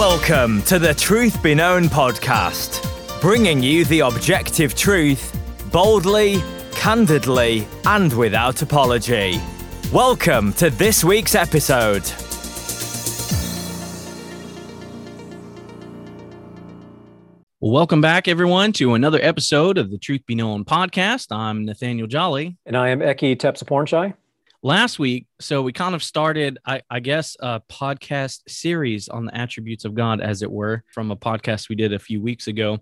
Welcome to the Truth Be Known podcast, bringing you the objective truth boldly, candidly, and without apology. Welcome to this week's episode. Welcome back, everyone, to another episode of the Truth Be Known podcast. I'm Nathaniel Jolly. And I am Eki Tepsapornchai. Last week, so we kind of started, I, I, guess, a podcast series on the attributes of God, as it were, from a podcast we did a few weeks ago.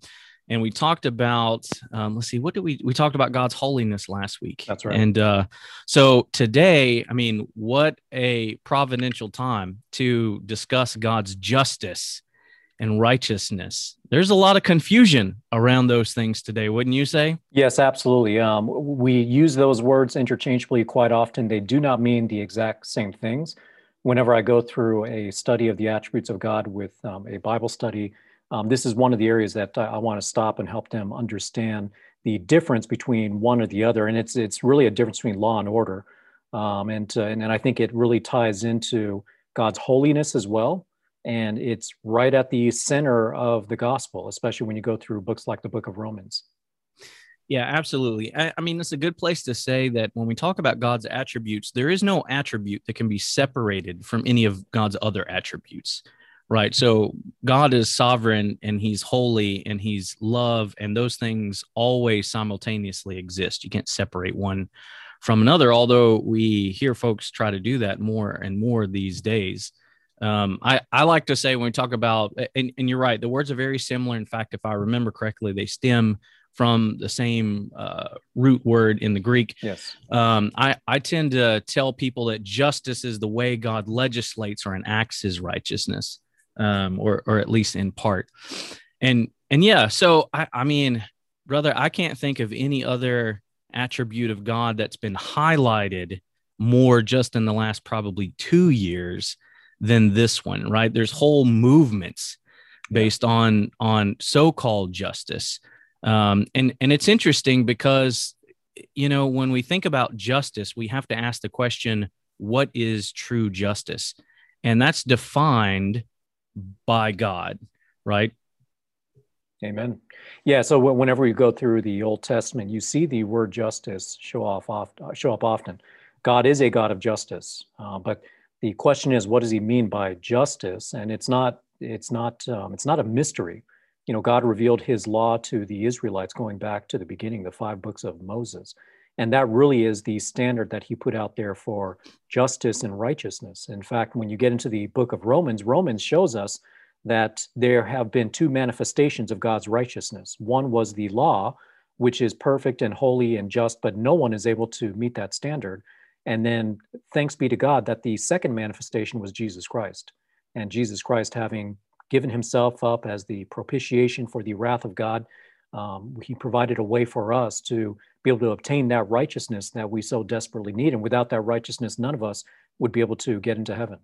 And we talked about, um, let's see, what did we, we talked about God's holiness last week. That's right. And uh, so today, I mean, what a providential time to discuss God's justice and righteousness. There's a lot of confusion around those things today, wouldn't you say? Yes, absolutely. Um, we use those words interchangeably quite often. They do not mean the exact same things. Whenever I go through a study of the attributes of God with um, a Bible study, um, this is one of the areas that I, I want to stop and help them understand the difference between one or the other. And it's it's really a difference between law and order. Um, and, uh, and and I think it really ties into God's holiness as well and it's right at the center of the gospel especially when you go through books like the book of romans. Yeah absolutely. I, I, mean it's a good place to say that when we talk about god's attributes there is no attribute that can be separated from any of god's other attributes right? So god is sovereign and he's holy and he's love and those things always simultaneously exist. You can't separate one from another although we hear folks try to do that more and more these days um, I, I like to say when we talk about, and, and you're right, the words are very similar. In fact, if I remember correctly, they stem from the same uh, root word in the Greek. Yes. Um, I, I tend to tell people that justice is the way God legislates or enacts his righteousness, um, or, or at least in part. And, and yeah, so I, I mean, brother, I can't think of any other attribute of God that's been highlighted more just in the last probably two years than this one, right? There's whole movements based yeah. on on so-called justice. Um, and and it's interesting because you know when we think about justice, we have to ask the question, what is true justice? And that's defined by God, right? Amen. Yeah. So whenever you go through the Old Testament, you see the word justice show off, off show up often. God is a God of justice, uh, but the question is what does he mean by justice? And it's not it's not um, it's not a mystery. You know god revealed his law to the israelites going back to the beginning the five books of moses. And that really is the standard that he put out there for justice and righteousness. In fact when you get into the book of romans romans shows us that there have been two manifestations of god's righteousness. One was the law which is perfect and holy and just but no one is able to meet that standard and then thanks be to God that the second manifestation was Jesus Christ. And Jesus Christ, having given himself up as the propitiation for the wrath of God, um, he provided a way for us to be able to obtain that righteousness that we so desperately need. And without that righteousness, none of us would be able to get into heaven.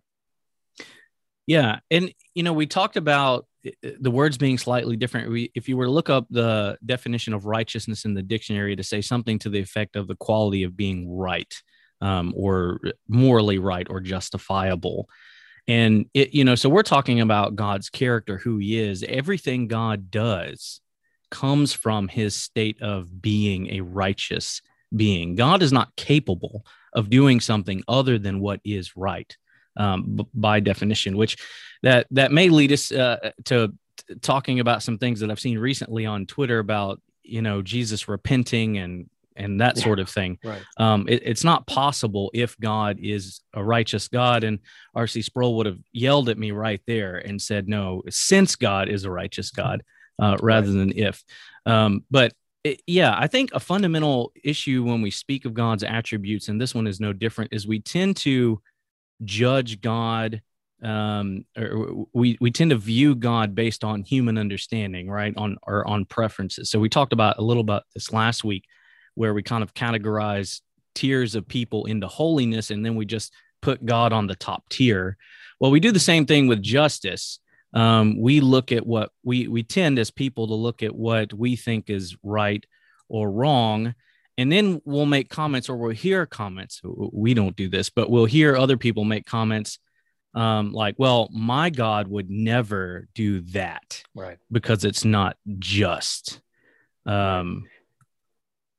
Yeah. And, you know, we talked about eh, eh, the words being slightly different. We, if you were to look up the definition of righteousness in the dictionary to say something to the effect of the quality of being right, um, or morally right or justifiable. And it, you know, so we're talking about God's character, who He is. Everything God does comes from His state of being a righteous being. God is not capable of doing something other than what is right, um, b- by definition. Which that that may lead us uh, to talking about some things that I've seen recently on Twitter about you know Jesus repenting and and that sort of thing. Right. Um, it, it's not possible if God is a righteous God. And R.C. Sproul would have yelled at me right there and said, no, since God is a righteous God, uh, rather right. than if. Um, but it, yeah, I think a fundamental issue when we speak of God's attributes, and this one is no different, is we tend to judge God. Um, or we we tend to view God based on human understanding, right? On or on preferences. So we talked about a little about this last week where we kind of categorize tiers of people into holiness and then we just put God on the top tier. Well, we do the same thing with justice. Um, we look at what we we tend as people to look at what we think is right or wrong, and then we'll make comments or we'll hear comments. We don't do this, but we'll hear other people make comments um, like, well, my God would never do that, right? Because it's not just. Um,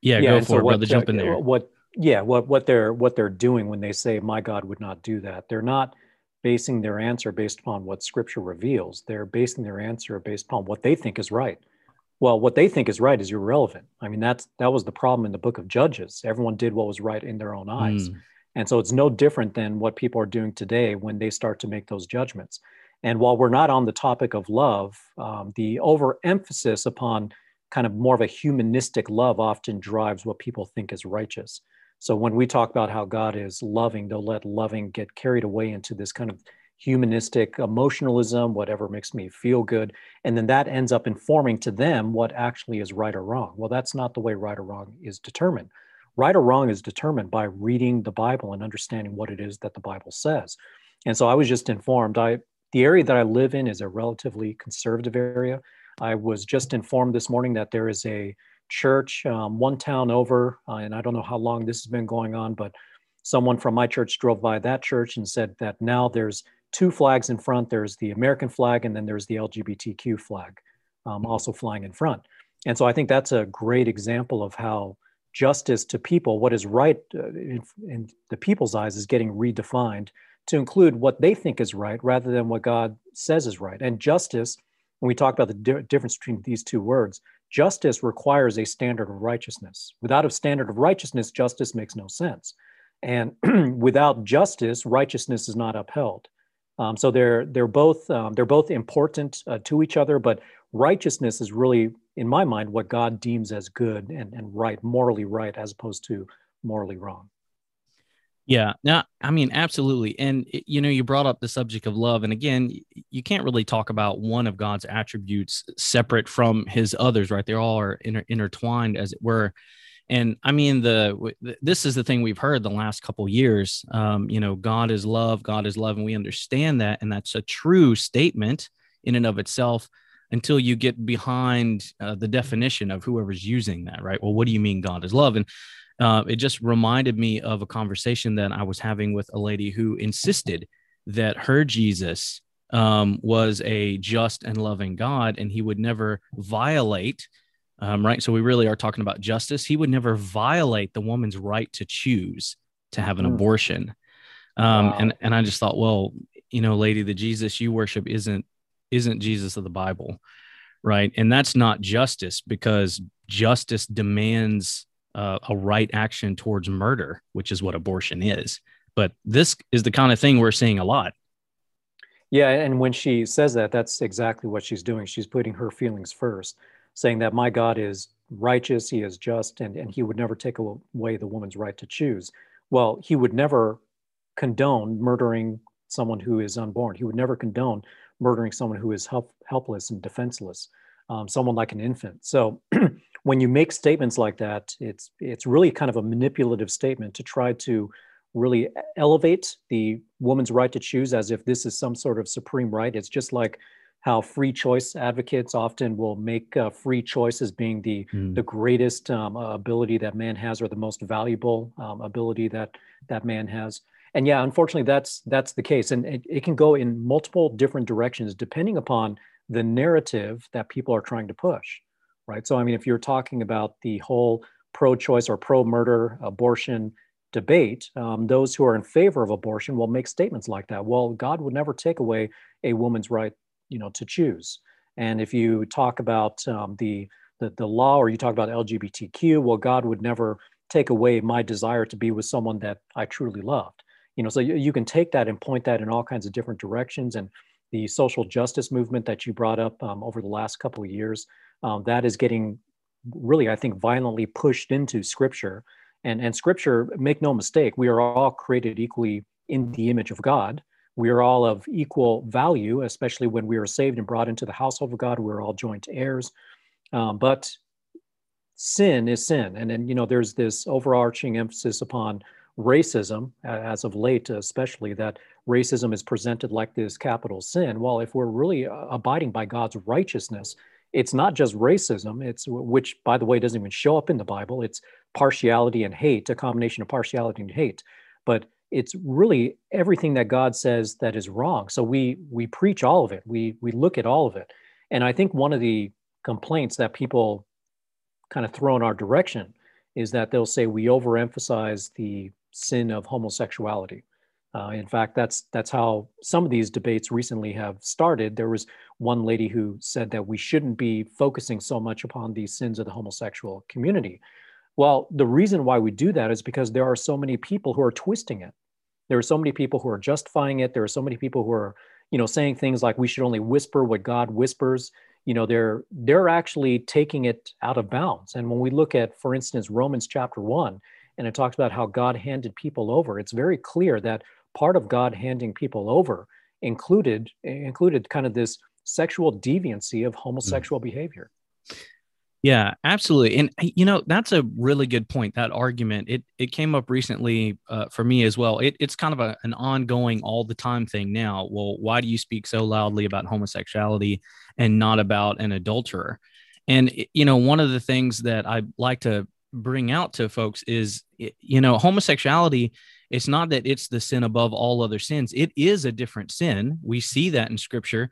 yeah, yeah go for so it, what, brother. Jump in there. What? Yeah, what what they're what they're doing when they say, "My God would not do that," they're not basing their answer based upon what Scripture reveals. They're basing their answer based upon what they think is right. Well, what they think is right is irrelevant. I mean, that's that was the problem in the book of Judges. Everyone did what was right in their own eyes. Mm. And so it's no different than what people are doing today when they start to make those judgments. And while we're not on the topic of love, um, the overemphasis upon kind of more of a humanistic love often drives what people think is righteous. So when we talk about how God is loving, they'll let loving get carried away into this kind of humanistic emotionalism, whatever makes me feel good. And then that ends up informing to them what actually is right or wrong. Well, that's not the way right or wrong is determined. Right or wrong is determined by reading the Bible and understanding what it is that the Bible says. And so I was just informed. I the area that I live in is a relatively conservative area. I was just informed this morning that there is a church um, one town over, uh, and I don't know how long this has been going on, but someone from my church drove by that church and said that now there's two flags in front. There's the American flag, and then there's the LGBTQ flag um, also flying in front. And so I think that's a great example of how justice to people, what is right uh, in, in, the people's eyes, is getting redefined to include what they think is right rather than what God says is right. And justice, when we talk about the di- difference between these two words, justice requires a standard of righteousness. Without a standard of righteousness, justice makes no sense. And without justice, righteousness is not upheld. Um, so they're they're both um, they're both important uh, to each other, but righteousness is really, in my mind, what God deems as good and, and right, morally right, as opposed to morally wrong. Yeah, now I mean absolutely, and you know you brought up the subject of love, and again, you can't really talk about one of God's attributes separate from His others, right? They all are inter- intertwined, as it were and i mean the this is the thing we've heard the last couple years um, you know god is love god is love and we understand that and that's a true statement in and of itself until you get behind uh, the definition of whoever's using that right well what do you mean god is love and uh, it just reminded me of a conversation that i was having with a lady who insisted that her jesus um, was a just and loving god and he would never violate um, right? So we really are talking about justice. He would never violate the woman's right to choose to have an mm. abortion. Um, wow. And and I just thought, well, you know, lady, the Jesus you worship isn't isn't Jesus of the Bible, right? And that's not justice because justice demands uh, a right action towards murder, which is what abortion is. But this is the kind of thing we're seeing a lot. Yeah, and when she says that, that's exactly what she's doing. She's putting her feelings first saying that my God is righteous, he is just, and, and he would never take away the woman's right to choose. Well, he would never condone murdering someone who is unborn. He would never condone murdering someone who is help, helpless and defenseless, um, someone like an infant. So when you make statements like that, it's it's really kind of a manipulative statement to try to really elevate the woman's right to choose as if this is some sort of supreme right. It's just like how free choice advocates often will make uh, free choice as being the mm. the greatest um, ability that man has or the most valuable um, ability that that man has and yeah unfortunately that's that's the case and it, it can go in multiple different directions depending upon the narrative that people are trying to push right so i mean if you're talking about the whole pro-choice or pro-murder abortion debate, um, those who are in favor of abortion will make statements like that. Well, God would never take away a woman's right you know to choose. And if you talk about um, the, the the law or you talk about LGBTQ, well, God would never take away my desire to be with someone that I truly loved. You know, so you, you can take that and point that in all kinds of different directions. And the social justice movement that you brought up um, over the last couple of years, um, that is getting really, I think, violently pushed into Scripture. And and Scripture, make no mistake, we are all created equally in the image of God we are all of equal value, especially when we are saved and brought into the household of God. We're all joint heirs. Um, but sin is sin. And then, you know, there's this overarching emphasis upon racism, as of late, especially that racism is presented like this capital sin. Well, if we're really uh, abiding by God's righteousness, it's not just racism, it's which, by the way, doesn't even show up in the Bible. It's partiality and hate, a combination of partiality and hate. But it's really everything that God says that is wrong. So we we preach all of it. We we look at all of it. And I think one of the complaints that people kind of throw in our direction is that they'll say we overemphasize the sin of homosexuality. Uh, in fact, that's that's how some of these debates recently have started. There was one lady who said that we shouldn't be focusing so much upon the sins of the homosexual community. Well, the reason why we do that is because there are so many people who are twisting it. There are so many people who are justifying it. There are so many people who are, you know, saying things like we should only whisper what God whispers. You know, they're they're actually taking it out of bounds. And when we look at, for instance, Romans chapter one, and it talks about how God handed people over, it's very clear that part of God handing people over included included kind of this sexual deviancy of homosexual mm. behavior. Yeah, absolutely. And you know, that's a really good point. That argument, it it came up recently uh, for me as well. It, it's kind of a, an ongoing all the time thing now. Well, why do you speak so loudly about homosexuality and not about an adulterer? And you know, one of the things that I like to bring out to folks is you know, homosexuality it's not that it's the sin above all other sins. It is a different sin. We see that in scripture.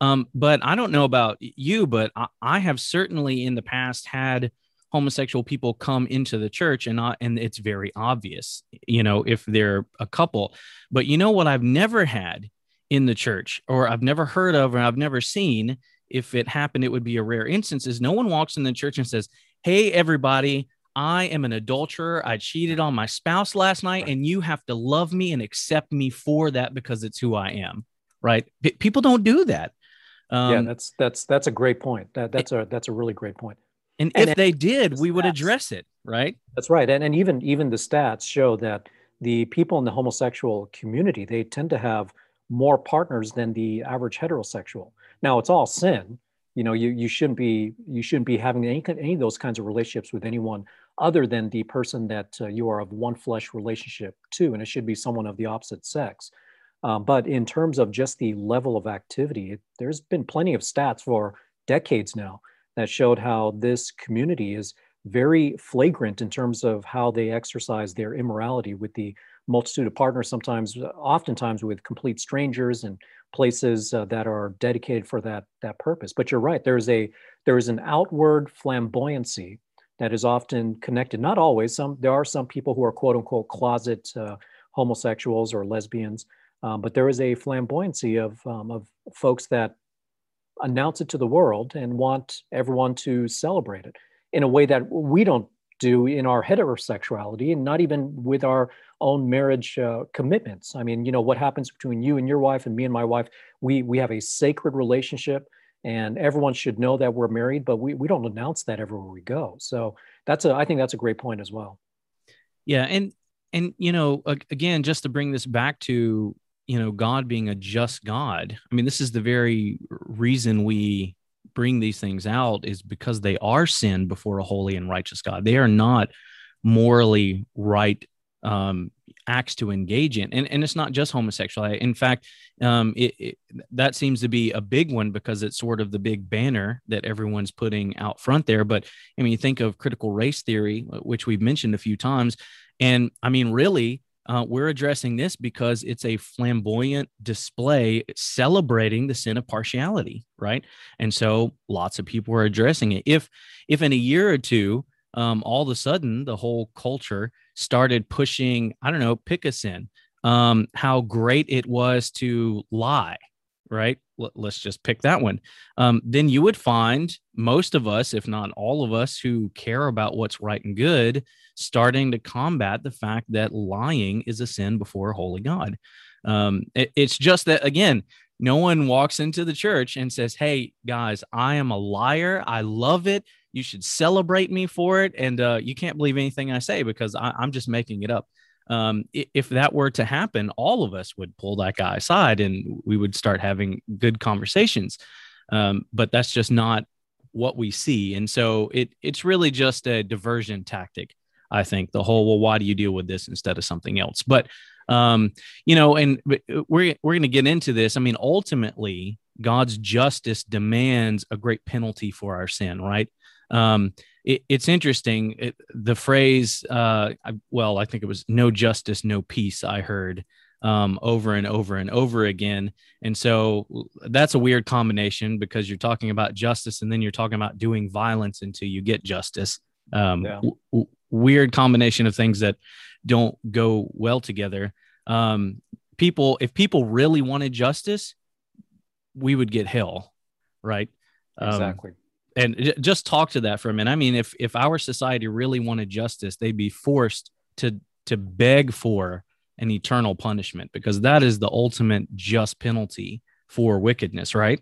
Um, but I don't know about you, but I, I, have certainly in the past had homosexual people come into the church and not, and it's very obvious, you know, if they're a couple. But you know what I've never had in the church or I've never heard of or I've never seen if it happened, it would be a rare instance is no one walks in the church and says, Hey, everybody, I am an adulterer. I cheated on my spouse last night, and you have to love me and accept me for that because it's who I am. Right? P- people don't do that. Um, yeah, that's that's that's a great point. That that's a that's a really great point. And, and if they did, we would address it, right? That's right. And and even even the stats show that the people in the homosexual community they tend to have more partners than the average heterosexual. Now it's all sin. You know, you you shouldn't be you shouldn't be having any any of those kinds of relationships with anyone other than the person that uh, you are of one flesh relationship to, and it should be someone of the opposite sex. Um, but in terms of just the level of activity, it, there's been plenty of stats for decades now that showed how this community is very flagrant in terms of how they exercise their immorality with the multitude of partners, sometimes, oftentimes with complete strangers and places uh, that are dedicated for that that purpose. But you're right. There's a there is an outward flamboyancy that is often connected. Not always. Some there are some people who are quote unquote closet uh, homosexuals or lesbians, um, but there is a flamboyancy of um, of folks that announce it to the world and want everyone to celebrate it in a way that we don't do in our heterosexuality and not even with our own marriage uh, commitments i mean you know what happens between you and your wife and me and my wife we we have a sacred relationship and everyone should know that we're married but we, we don't announce that everywhere we go. So that's a i think that's a great point as well. Yeah and and you know again just to bring this back to you know god being a just god i mean this is the very reason we bring these things out is because they are sin before a holy and righteous god. They are not morally right um, acts to engage in. And, and it's not just homosexuality in fact um, it, it, that seems to be a big one because it's sort of the big banner that everyone's putting out front there. But i mean you think of critical race theory which we've mentioned a few times. And i mean really uh, we're addressing this because it's a flamboyant display celebrating the sin of partiality right? And so lots of people are addressing it. If if in a year or two um, all of a sudden the whole culture started pushing, I don't know, pick us in, um, how great it was to lie, right? Let's just pick that one. Um, then you would find most of us, if not all of us, who care about what's right and good, starting to combat the fact that lying is a sin before a holy God. Um, it, it's just that, again, no one walks into the church and says, Hey, guys, I am a liar. I love it. You should celebrate me for it. And uh, you can't believe anything I say because I, am just making it up. Um, if that were to happen, all of us would pull that guy aside and we would start having good conversations. Um, but that's just not what we see. And so it, it's really just a diversion tactic. I think the whole, well, why do you deal with this instead of something else? But um, you know, and uh, we're we're going to get into this. I mean, ultimately, God's justice demands a great penalty for our sin, right? Um, it, it's interesting. It, the phrase, uh, I, well, I think it was "no justice, no peace." I heard um, over and over and over again, and so that's a weird combination because you're talking about justice and then you're talking about doing violence until you get justice. Um, yeah. w- weird combination of things that don't go well together. Um, people, if people really wanted justice, we would get hell, right? Um, exactly and just talk to that for a minute. I mean, if if our society really wanted justice, they'd be forced to to beg for an eternal punishment because that is the ultimate just penalty for wickedness, right?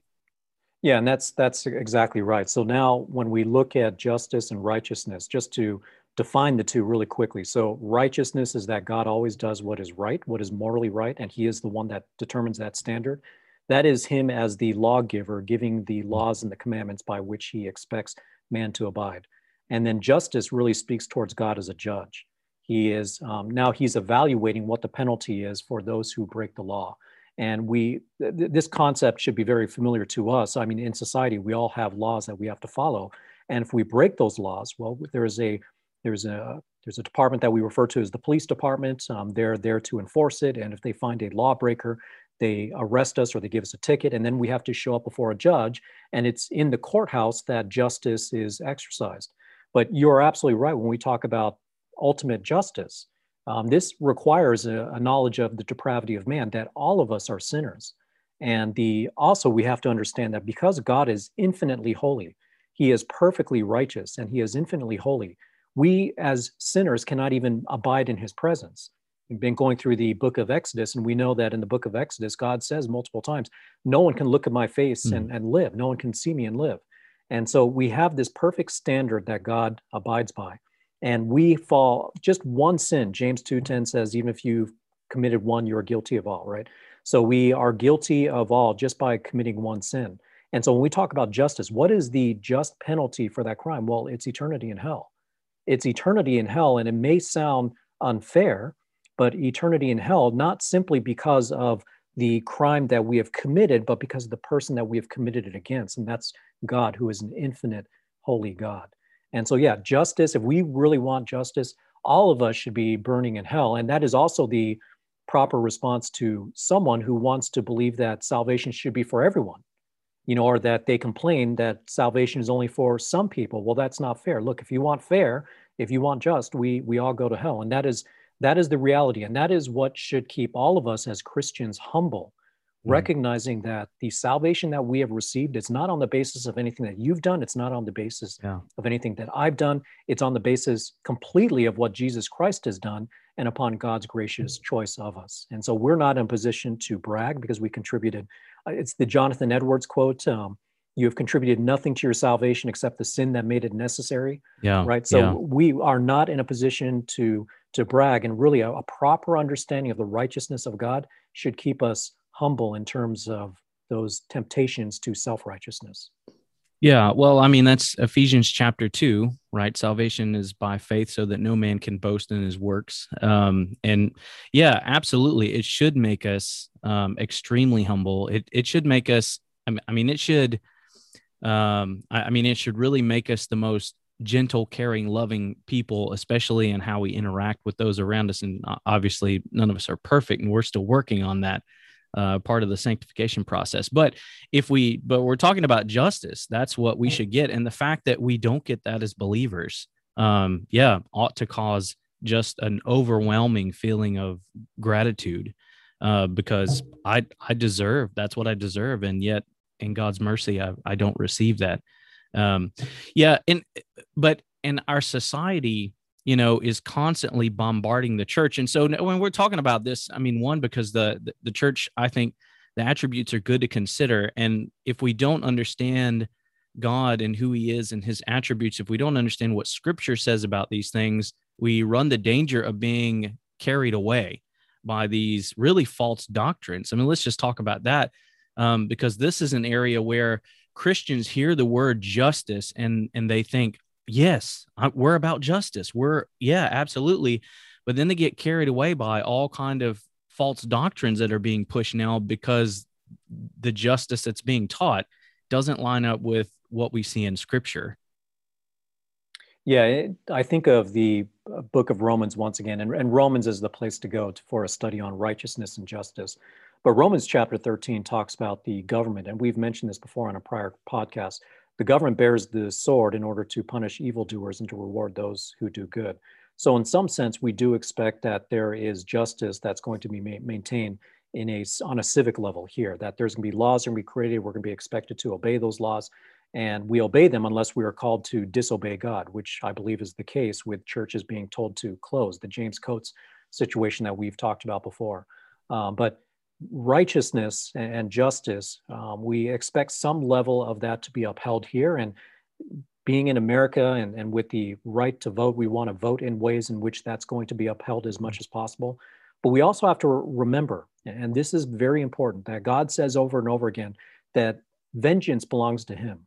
Yeah, and that's that's exactly right. So now when we look at justice and righteousness, just to define the two really quickly. So righteousness is that God always does what is right, what is morally right, and he is the one that determines that standard. That is him as the lawgiver, giving the laws and the commandments by which he expects man to abide. And then justice really speaks towards God as a judge. He is um, now he's evaluating what the penalty is for those who break the law. And we, th- this concept should be very familiar to us. I mean, in society, we all have laws that we have to follow. And if we break those laws, well, there is a there's a there's a department that we refer to as the police department. Um, they're there to enforce it. And if they find a lawbreaker, they arrest us or they give us a ticket, and then we have to show up before a judge. And it's in the courthouse that justice is exercised. But you're absolutely right when we talk about ultimate justice. Um, this requires a, a, knowledge of the depravity of man, that all of us are sinners. And the also we have to understand that because God is infinitely holy, he is perfectly righteous and he is infinitely holy. We as sinners cannot even abide in his presence. We've been going through the book of Exodus, and we know that in the book of Exodus, God says multiple times, No one can look at my face mm. and, and live. No one can see me and live. And so we have this perfect standard that God abides by. And we fall just one sin. James 2:10 says, even if you've committed one, you're guilty of all, right? So we are guilty of all just by committing one sin. And so when we talk about justice, what is the just penalty for that crime? Well, it's eternity in hell. It's eternity in hell, and it may sound unfair, but eternity in hell, not simply because of the crime that we have committed, but because of the person that we have committed it against. And that's God, who is an infinite, holy God. And so, yeah, justice, if we really want justice, all of us should be burning in hell. And that is also the proper response to someone who wants to believe that salvation should be for everyone, you know, or that they complain that salvation is only for some people. Well, that's not fair. Look, if you want fair, if you want just, we we all go to hell. And that is that is the reality. And that is what should keep all of us as Christians humble, mm. recognizing that the salvation that we have received is not on the basis of anything that you've done. It's not on the basis yeah. of anything that I've done. It's on the basis completely of what Jesus Christ has done and upon God's gracious choice of us. And so we're not in position to brag because we contributed. Uh, it's the Jonathan Edwards quote. Um, you have contributed nothing to your salvation except the sin that made it necessary. Yeah. Right. So yeah. we are not in a position to to brag and really a, a, proper understanding of the righteousness of god should keep us humble in terms of those temptations to self-righteousness. Yeah well i mean that's ephesians chapter 2 right? Salvation is by faith so that no man can boast in his works. Um, and yeah absolutely it should make us um, extremely humble. It, it should make us i mean it should um, I, I mean it should really make us the most gentle, caring, loving people, especially in how we interact with those around us. And uh, obviously, none of us are perfect, and we're still working on that uh, part of the sanctification process. But if we, but we're talking about justice, that's what we should get. And the fact that we don't get that as believers, um, yeah, ought to cause just an overwhelming feeling of gratitude uh, because I I deserve that's what I deserve, and yet in God's mercy, I, I don't receive that um yeah and but and our society you know is constantly bombarding the church. And so when we're talking about this i mean one because the the, the church i think the attributes are good to consider. And if we don't understand god and who he is and his attributes if we don't understand what scripture says about these things we run the danger of being carried away by these really false doctrines. I mean let's just talk about that um, because this is an area where Christians hear the word justice and and they think, yes, we're about justice. We're yeah, absolutely. But then they get carried away by all kind of false doctrines that are being pushed now because the justice that's being taught doesn't line up with what we see in scripture. Yeah, I think of the uh, book of Romans once again, and, and Romans is the place to go to, for a study on righteousness and justice. But Romans chapter 13 talks about the government, and we've mentioned this before on a prior podcast. The government bears the sword in order to punish evildoers and to reward those who do good. So, in some sense, we do expect that there is justice that's going to be ma- maintained in a on a civic level here. That there's going to be laws going to be created. We're going to be expected to obey those laws, and we obey them unless we are called to disobey God, which I believe is the case with churches being told to close. The James Coates situation that we've talked about before, um, but righteousness and justice, um, we expect some level of that to be upheld here. And being in America and, and with the right to vote, we want to vote in ways in which that's going to be upheld as much as possible. But we also have to remember, and this is very important, that God says over and over again that vengeance belongs to Him.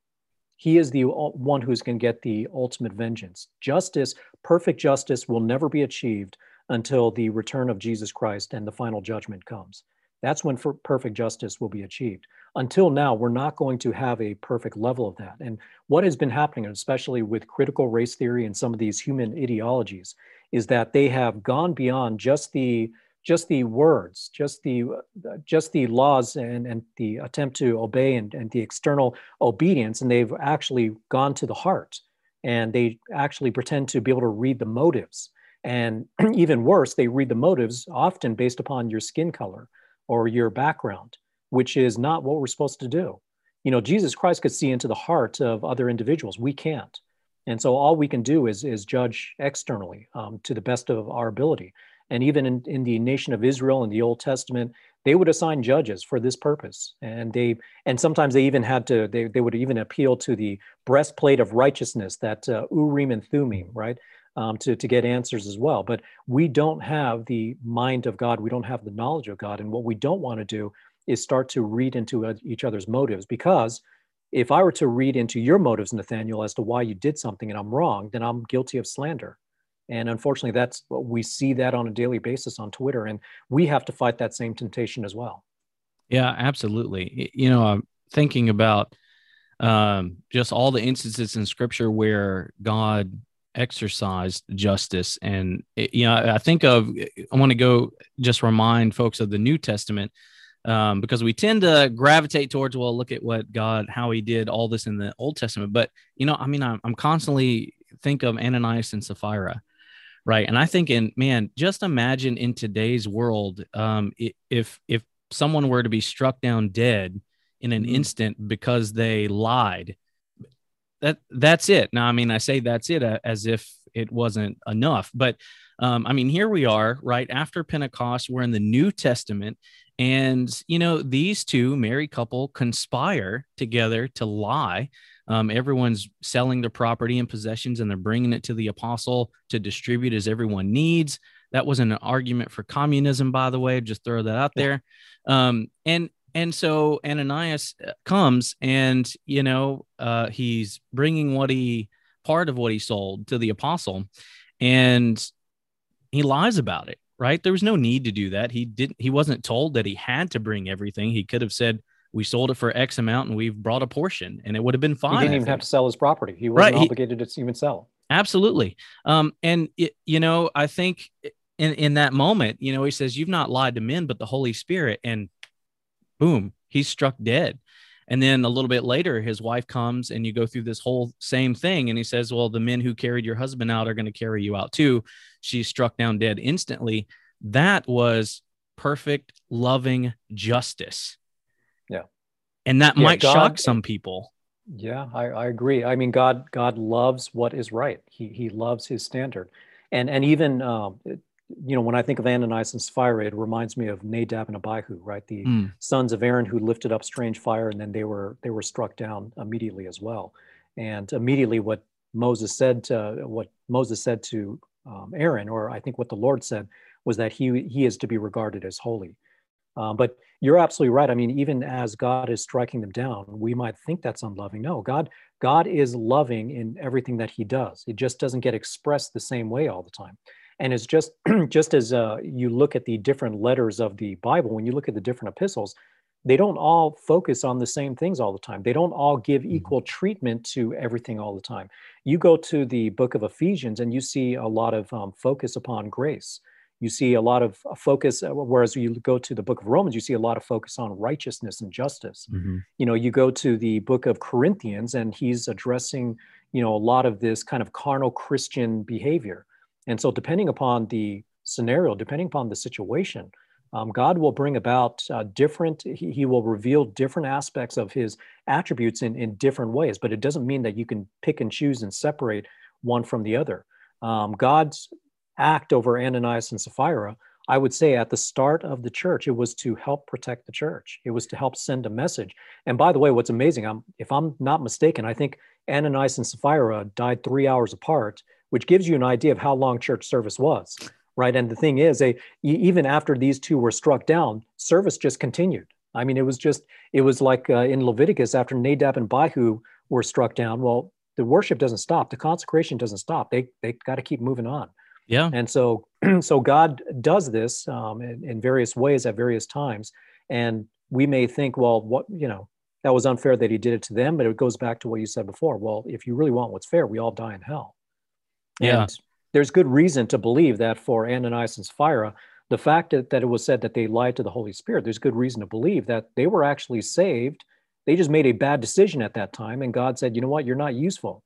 He is the one who's going to get the ultimate vengeance. Justice, perfect justice, will never be achieved until the return of Jesus Christ and the final judgment comes. That's when perfect justice will be achieved. Until now, we're not going to have a perfect level of that. And what has been happening, especially with critical race theory and some of these human ideologies, is that they have gone beyond just the just the words, just the just the laws and, and the attempt to obey and, and the external obedience, and they've actually gone to the heart and they actually pretend to be able to read the motives. And even worse, they read the motives often based upon your skin color or your background, which is not what we're supposed to do. You know, Jesus Christ could see into the heart of other individuals. We can't. And so all we can do is, is judge externally um, to the best of our ability. And even in, in the nation of Israel in the Old Testament, they would assign judges for this purpose. And they and sometimes they even had to, they, they would even appeal to the breastplate of righteousness, that uh, Urim and Thummim, right? Um, to, to get answers as well. But we don't have the mind of God. We don't have the knowledge of God. And what we don't want to do is start to read into each other's motives because if I were to read into your motives, Nathaniel, as to why you did something and I'm wrong, then I'm guilty of slander. And unfortunately, that's we see that on a daily basis on Twitter. And we have to fight that same temptation as well. Yeah, absolutely. You know, I'm thinking about um, just all the instances in scripture where God exercised justice. And, it, you know, I think of, I want to go just remind folks of the New Testament um, because we tend to gravitate towards, well, look at what God, how he did all this in the Old Testament. But, you know, I mean, I'm, I'm constantly think of Ananias and Sapphira. Right. And I think in, man, just imagine in today's world, um, if, if someone were to be struck down dead in an mm-hmm. instant because they lied, that that's it. Now, I mean, I say that's it uh, as if it wasn't enough, but um, I mean, here we are, right after Pentecost. We're in the New Testament, and you know, these two married couple conspire together to lie. Um, everyone's selling their property and possessions, and they're bringing it to the apostle to distribute as everyone needs. That wasn't an argument for communism, by the way. Just throw that out there. Um, and and so Ananias uh, comes and, you know, uh, he's bringing what he, part of what he sold to the apostle and he lies about it, right? There was no need to do that. He didn't, he wasn't told that he had to bring everything. He could have said, we sold it for X amount and we've brought a portion and it would have been fine. He didn't even have to sell his property. He wasn't right. obligated to even sell. Absolutely. Um, and it, you know, I think in, in that moment, you know, he says, you've not lied to men, but the Holy Spirit. And boom, he's struck dead. And then a little bit later, his wife comes and you go through this whole same thing. And he says, Well, the men who carried your husband out are going to carry you out too. She's struck down dead instantly. That was perfect, loving justice. Yeah. And that yeah, might God, shock some people. Yeah, I, I agree. I mean, God, God loves what is right. He, he loves his standard. And, and even um, you know, when I think of Ananias and Sapphira, it reminds me of Nadab and Abihu, right? The mm. sons of Aaron who lifted up strange fire, and then they were they were struck down immediately as well. And immediately, what Moses said to what Moses said to um, Aaron, or I think what the Lord said, was that he he is to be regarded as holy. Um, but you're absolutely right. I mean, even as God is striking them down, we might think that's unloving. No, God God is loving in everything that He does. It just doesn't get expressed the same way all the time and it's just just as uh, you look at the different letters of the bible when you look at the different epistles they don't all focus on the same things all the time. They don't all give Mhm. equal treatment to everything all the time. You go to the book of Ephesians and you see a lot of um, focus upon grace. You see a lot of uh, focus, uh, whereas you go to the book of Romans, you see a lot of focus on righteousness and justice. Mhm. You know, you go to the book of Corinthians and he's addressing, you know, a lot of this kind of carnal Christian behavior. And so, depending upon the scenario, depending upon the situation, um, God will bring about uh, different, he, he will reveal different aspects of his attributes in, in different ways, but it doesn't mean that you can pick and choose and separate one from the other. Um, God's act over Ananias and Sapphira, I would say at the start of the church, it was to help protect the church. It was to help send a message. And by the way, what's amazing, I'm, if I'm not mistaken, I think Ananias and Sapphira died three hours apart, which gives you an idea of how long church service was right? And the thing is, they even after these two were struck down, service just continued. I mean, it was just it was like uh, in Leviticus after Nadab and Abihu were struck down. Well, the worship doesn't stop, the consecration doesn't stop. They they got to keep moving on. Yeah. And so so God does this um, in, in various ways at various times, and we may think, well, what you know. That was unfair that he did it to them, but it goes back to what you said before. Well, if you really want what's fair, we all die in hell. Yeah. And there's good reason to believe that for Ananias and Sapphira, the fact that, that it was said that they lied to the Holy Spirit, there's good reason to believe that they were actually saved. They just made a bad decision at that time, and God said, "You know what? You're not useful,"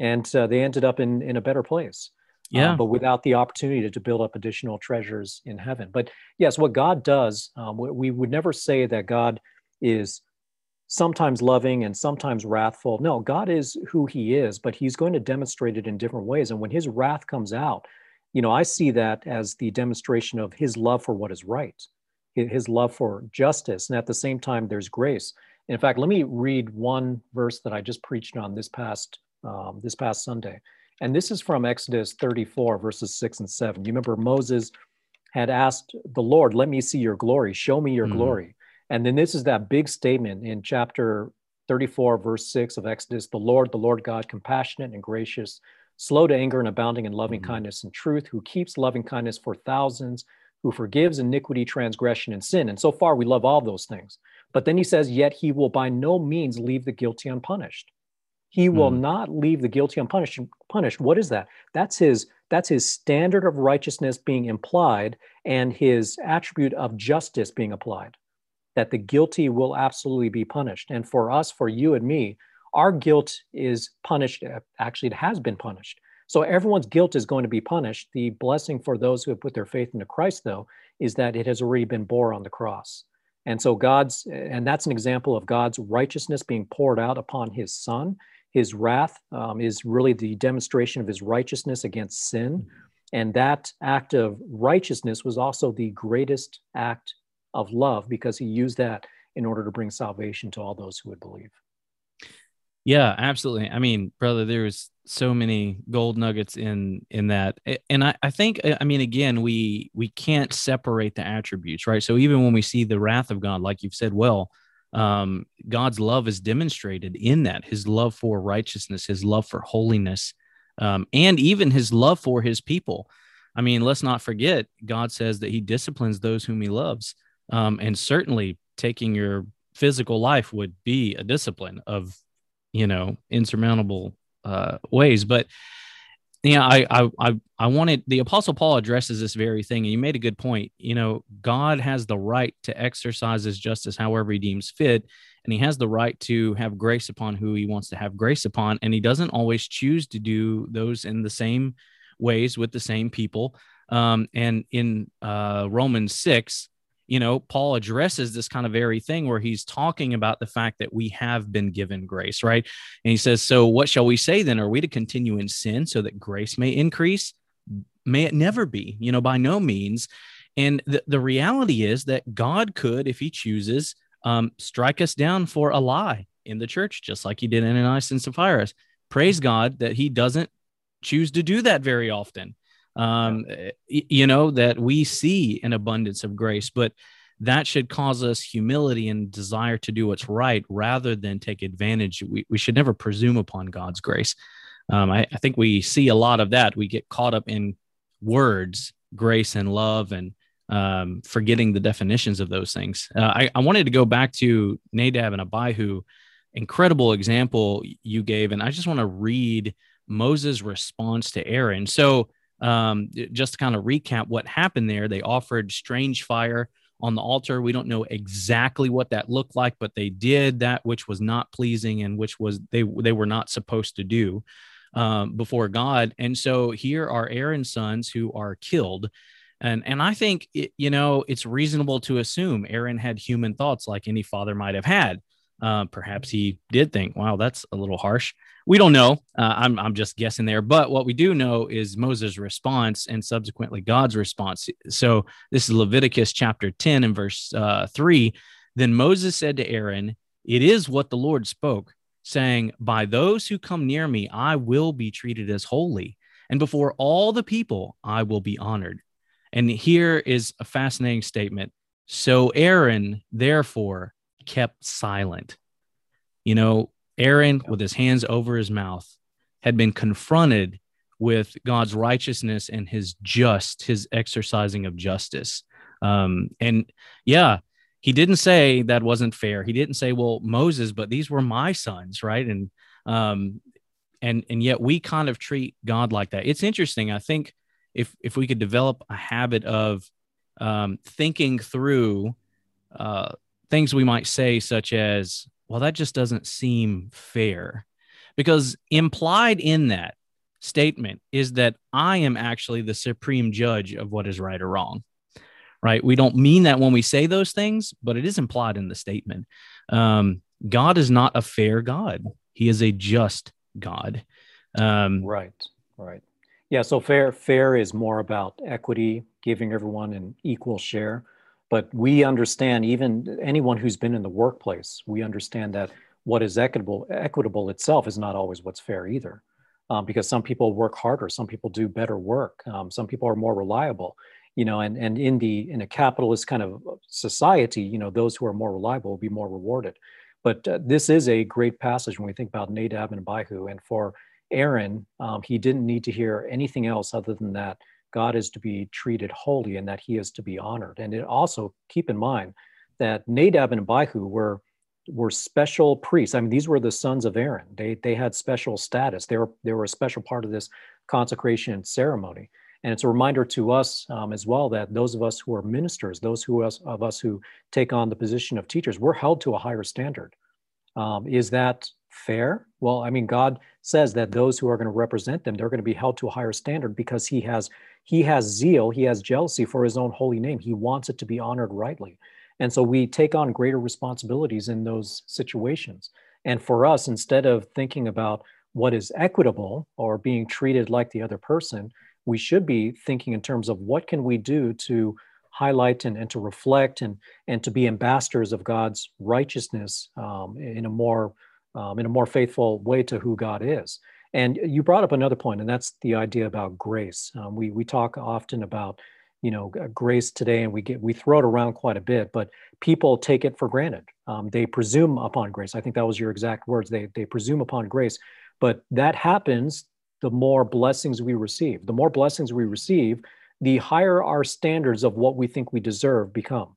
and uh, they ended up in in a better place. uh, Yeah. but without the opportunity to, to build up additional treasures in heaven. But yes, what God does, um, we, we would never say that God is sometimes loving and sometimes wrathful. No, God is who he is, but he's going to demonstrate it in different ways. And when his wrath comes out, you know, I see that as the demonstration of his love for what is right, his love for justice. And at the same time, there's grace. In fact, let me read one verse that I just preached on this past um, this past Sunday. And this is from Exodus 34, verses 6 and 7. You remember Moses had asked the Lord, Let me see your glory, show me your Mhm. glory. And then this is that big statement in chapter 34, verse 6 of Exodus the Lord, the Lord God, compassionate and gracious, slow to anger and abounding in loving Mhm. kindness and truth, who keeps loving kindness for thousands, who forgives iniquity, transgression, and sin. And so far, we love all those things. But then he says, Yet he will by no means leave the guilty unpunished. He will Mhm. not leave the guilty unpunished. Punished. What is that? That's his. That's his standard of righteousness being implied, and his attribute of justice being applied. That the guilty will absolutely be punished. And for us, for you and me, our guilt is punished. Actually, it has been punished. So everyone's guilt is going to be punished. The blessing for those who have put their faith into Christ, though, is that it has already been bore on the cross. And so God's, and that's an example of God's righteousness being poured out upon his son. His wrath um, is really the demonstration of his righteousness against sin. And that act of righteousness was also the greatest act of love because he used that in order to bring salvation to all those who would believe. Yeah, absolutely. I mean, brother, there's so many gold nuggets in in that, and I I think I mean again we we can't separate the attributes, right? So even when we see the wrath of God, like you've said, well, um, God's love is demonstrated in that His love for righteousness, His love for holiness, um, and even His love for His people. I mean, let's not forget, God says that He disciplines those whom He loves, um, and certainly taking your physical life would be a discipline of you know insurmountable uh ways. But yeah I, I i i wanted the apostle paul addresses this very thing and you made a good point. You know god has the right to exercise his justice however he deems fit and he has the right to have grace upon who he wants to have grace upon and he doesn't always choose to do those in the same ways with the same people. Um and in uh romans 6 you know, Paul addresses this kind of very thing where he's talking about the fact that we have been given grace, right? And he says, So what shall we say then? Are we to continue in sin so that grace may increase? May it never be, you know, by no means. And the, the reality is that God could, if he chooses, um, strike us down for a lie in the church, just like he did in Ananias and Sapphira. Praise God that he doesn't choose to do that very often um, you know, that we see an abundance of grace, but that should cause us humility and desire to do what's right rather than take advantage. We, we should never presume upon God's grace. Um, I, I think we see a lot of that. We get caught up in words, grace and love, and um, forgetting the definitions of those things. Uh, I, I wanted to go back to Nadab and Abihu, incredible example you gave, and I just want to read Moses' response to Aaron. So, um, just to kind of recap what happened there, they offered strange fire on the altar. We don't know exactly what that looked like, but they did that which was not pleasing and which was they they were not supposed to do um, before God. And so here are Aaron's sons who are killed. And, and I think it, you know it's reasonable to assume Aaron had human thoughts like any father might have had. Uh, perhaps he did think, "Wow, that's a little harsh." We don't know. Uh, I'm I'm just guessing there. But what we do know is Moses' response and subsequently God's response. So this is Leviticus chapter 10 and verse uh, three. Then Moses said to Aaron, "It is what the Lord spoke." saying, By those who come near me, I will be treated as holy, and before all the people, I will be honored. And here is a fascinating statement. So Aaron, therefore, kept silent. You know, Aaron, with his hands over his mouth, had been confronted with God's righteousness and his just, his exercising of justice. Um, and yeah, he didn't say that wasn't fair. He didn't say, well, Moses, but these were my sons, right? And um, and and yet we kind of treat God like that. It's interesting. I think if if we could develop a habit of um, thinking through uh, things we might say, such as, well, that just doesn't seem fair, because implied in that statement is that I am actually the supreme judge of what is right or wrong right? We don't mean that when we say those things, but it is implied in the statement. Um, God is not a fair God, He is a just God. Um, right, right. Yeah, so fair fair is more about equity, giving everyone an equal share. But we understand, even anyone who's been in the workplace, we understand that what is equitable equitable itself is not always what's fair either. Um, because some people work harder, some people do better work, um, some people are more reliable, you know, and, and in the in a capitalist kind of society, you know, those who are more reliable will be more rewarded. But uh, this is a great passage when we think about Nadab and Abihu. And for Aaron, um, he didn't need to hear anything else other than that God is to be treated holy and that he is to be honored. And it also keep in mind that Nadab and Abihu were were special priests. I mean, these were the sons of Aaron. They they had special status. They were they were a special part of this consecration ceremony. And it's a reminder to us um, as well that those of us who are ministers, those who us, of us who take on the position of teachers, we're held to a higher standard. Um, is that fair? Well, I mean, God says that those who are going to represent them, they're going to be held to a higher standard because He has He has zeal, He has jealousy for His own holy name. He wants it to be honored rightly, and so we take on greater responsibilities in those situations. And for us, instead of thinking about what is equitable or being treated like the other person, we should be thinking in terms of what can we do to highlight and, and to reflect and, and to be ambassadors of God's righteousness um, in a more um, in a more faithful way to who God is. And you brought up another point, and that's the idea about grace. Um, we we talk often about you know grace today, and we get we throw it around quite a bit, but people take it for granted. Um, they presume upon grace. I think that was your exact words. They they presume upon grace, but that happens the more blessings we receive. The more blessings we receive, the higher our standards of what we think we deserve become.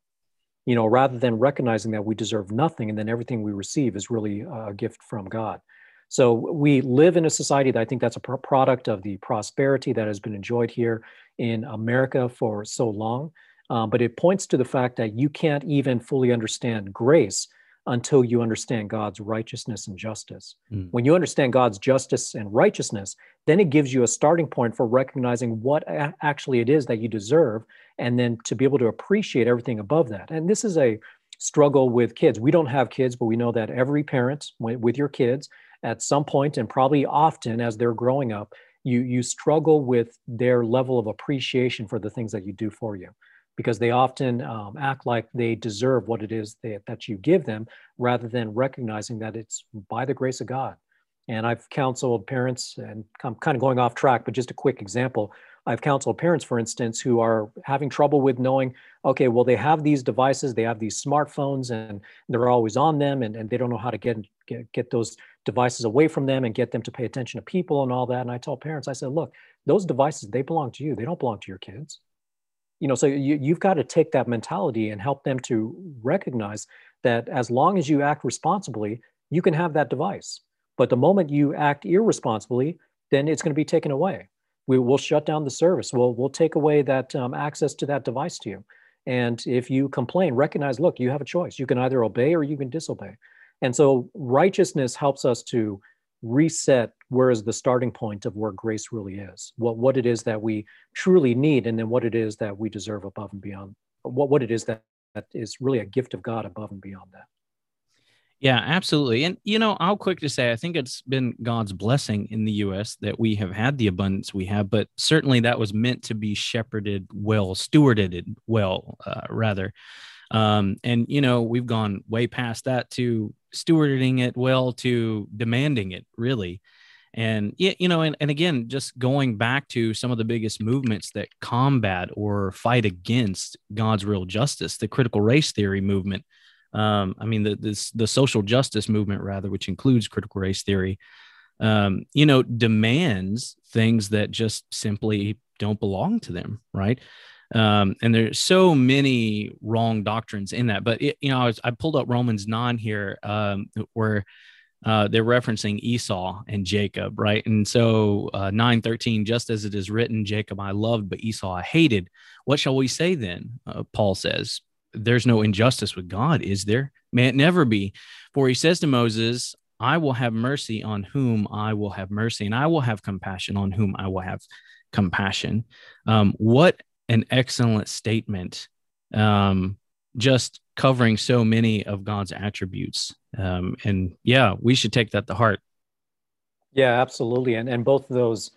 You know, rather than recognizing that we deserve nothing and then everything we receive is really a gift from God. So we live in a society that I think that's a product of the prosperity that has been enjoyed here in America for so long. Um, but it points to the fact that you can't even fully understand grace until you understand God's righteousness and justice. Mm. When you understand God's justice and righteousness, then it gives you a starting point for recognizing what a- actually it is that you deserve, and then to be able to appreciate everything above that. And this is a struggle with kids. We don't have kids, but we know that every parent with your kids at some point and probably often as they're growing up, you you struggle with their level of appreciation for the things that you do for you because they often um, act like they deserve what it is they, that you give them rather than recognizing that it's by the grace of God. And I've counseled parents, and I'm kind of going off track, but just a quick example. I've counseled parents, for instance, who are having trouble with knowing, okay, well, they have these devices, they have these smartphones, and they're always on them, and, and they don't know how to get, get, get those devices away from them and get them to pay attention to people and all that. And I tell parents, I said, look, those devices, they belong to you. They don't belong to your kids you know so you, you've got to take that mentality and help them to recognize that as long as you act responsibly you can have that device but the moment you act irresponsibly then it's going to be taken away we will shut down the service. We'll, we'll take away that um, access to that device to you. And if you complain recognize look you have a choice. You can either obey or you can disobey. And so righteousness helps us to reset where is the starting point of where grace really is what what it is that we truly need and then what it is that we deserve above and beyond what what it is that that is really a gift of god above and beyond that yeah absolutely and you know i'll quick to say i think it's been god's blessing in the us that we have had the abundance we have but certainly that was meant to be shepherded well stewarded well uh, rather um, and you know we've gone way past that to stewarding it well to demanding it really and you know, and, and again, just going back to some of the biggest movements that combat or fight against God's real justice, the critical race theory movement. Um, I mean, the this the social justice movement, rather, which includes critical race theory, um, you know, demands things that just simply don't belong to them, right? Um, and there's so many wrong doctrines in that. But it, you know, I, was, I pulled up Romans nine here, um, where uh, they're referencing Esau and Jacob, right? And so uh, 913, just as it is written, Jacob I loved, but Esau I hated. What shall we say then? Uh, Paul says, There's no injustice with God, is there? May it never be. For he says to Moses, I will have mercy on whom I will have mercy, and I will have compassion on whom I will have compassion. Um, what an excellent statement. Um, just covering so many of God's attributes. Um, and yeah, we should take that to heart. Yeah, absolutely. And and both of those